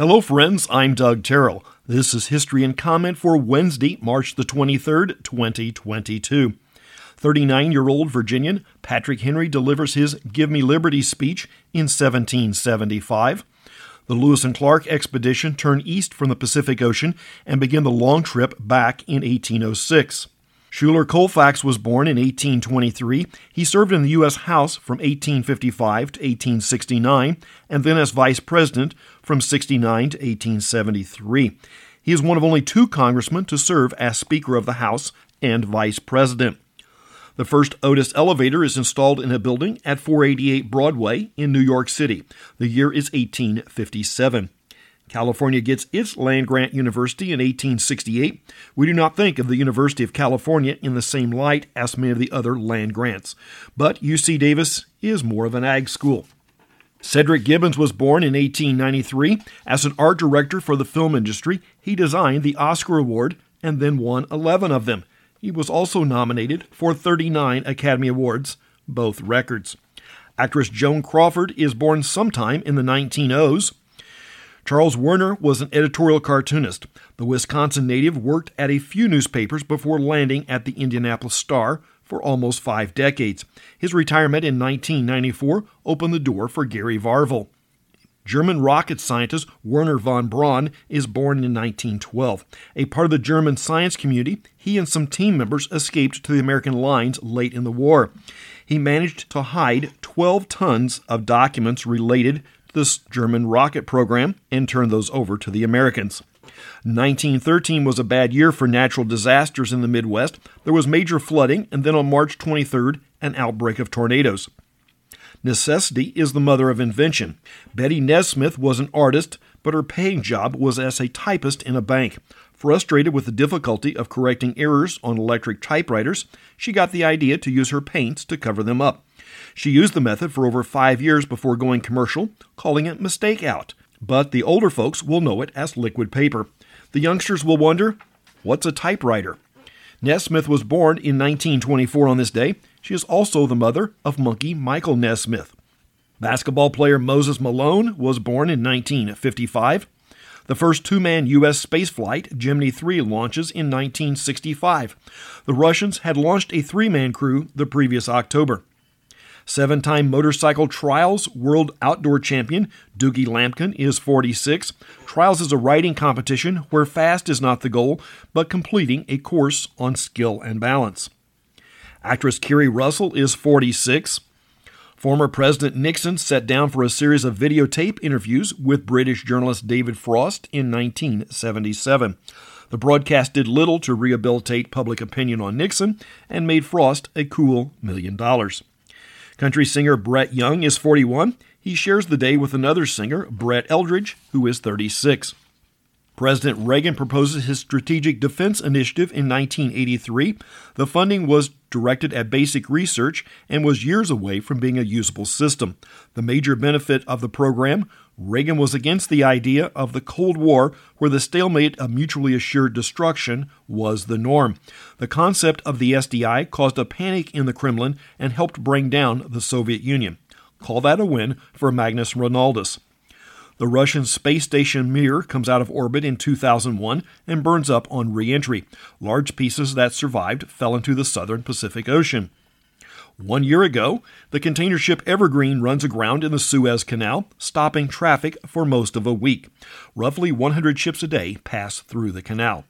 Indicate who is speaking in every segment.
Speaker 1: Hello, friends. I'm Doug Terrell. This is History and Comment for Wednesday, March the 23rd, 2022. 39 year old Virginian Patrick Henry delivers his Give Me Liberty speech in 1775. The Lewis and Clark expedition turned east from the Pacific Ocean and began the long trip back in 1806. Schuyler Colfax was born in 1823. He served in the U.S. House from 1855 to 1869 and then as vice president from 69 to 1873. He is one of only two congressmen to serve as Speaker of the House and vice president. The first Otis elevator is installed in a building at 488 Broadway in New York City. The year is 1857. California gets its land grant university in 1868. We do not think of the University of California in the same light as many of the other land grants, but UC Davis is more of an ag school. Cedric Gibbons was born in 1893. As an art director for the film industry, he designed the Oscar Award and then won 11 of them. He was also nominated for 39 Academy Awards, both records. Actress Joan Crawford is born sometime in the 1900s. Charles Werner was an editorial cartoonist. The Wisconsin native worked at a few newspapers before landing at the Indianapolis Star for almost five decades. His retirement in 1994 opened the door for Gary Varvel. German rocket scientist Wernher von Braun is born in 1912. A part of the German science community, he and some team members escaped to the American lines late in the war. He managed to hide 12 tons of documents related to the German rocket program and turn those over to the Americans. 1913 was a bad year for natural disasters in the Midwest. There was major flooding, and then on March 23rd, an outbreak of tornadoes. Necessity is the mother of invention. Betty Nesmith was an artist, but her paying job was as a typist in a bank. Frustrated with the difficulty of correcting errors on electric typewriters, she got the idea to use her paints to cover them up. She used the method for over five years before going commercial, calling it Mistake Out. But the older folks will know it as liquid paper. The youngsters will wonder, what's a typewriter? Nesmith was born in 1924 on this day. She is also the mother of Monkee Michael Nesmith. Basketball player Moses Malone was born in 1955. The first two man U.S. spaceflight, Gemini 3, launches in 1965. The Russians had launched a three man crew the previous October. Seven time motorcycle trials world outdoor champion Dougie Lampkin is 46. Trials is a riding competition where fast is not the goal, but completing a course on skill and balance. Actress Keri Russell is 46. Former President Nixon sat down for a series of videotape interviews with British journalist David Frost in 1977. The broadcast did little to rehabilitate public opinion on Nixon and made Frost a cool million dollars. Country singer Brett Young is 41. He shares the day with another singer, Brett Eldredge, who is 36. President Reagan proposes his Strategic Defense Initiative in 1983. The funding was directed at basic research and was years away from being a usable system. The major benefit of the program Reagan was against the idea of the Cold War, where the stalemate of mutually assured destruction was the norm. The concept of the SDI caused a panic in the Kremlin and helped bring down the Soviet Union. Call that a win for Magnus Ronaldus. The Russian space station Mir comes out of orbit in 2001 and burns up on re entry. Large pieces that survived fell into the southern Pacific Ocean. One year ago, the container ship Evergreen runs aground in the Suez Canal, stopping traffic for most of a week. Roughly 100 ships a day pass through the canal.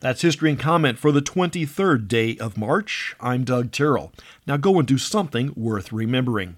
Speaker 1: That's history and comment for the 23rd day of March. I'm Doug Terrell. Now go and do something worth remembering.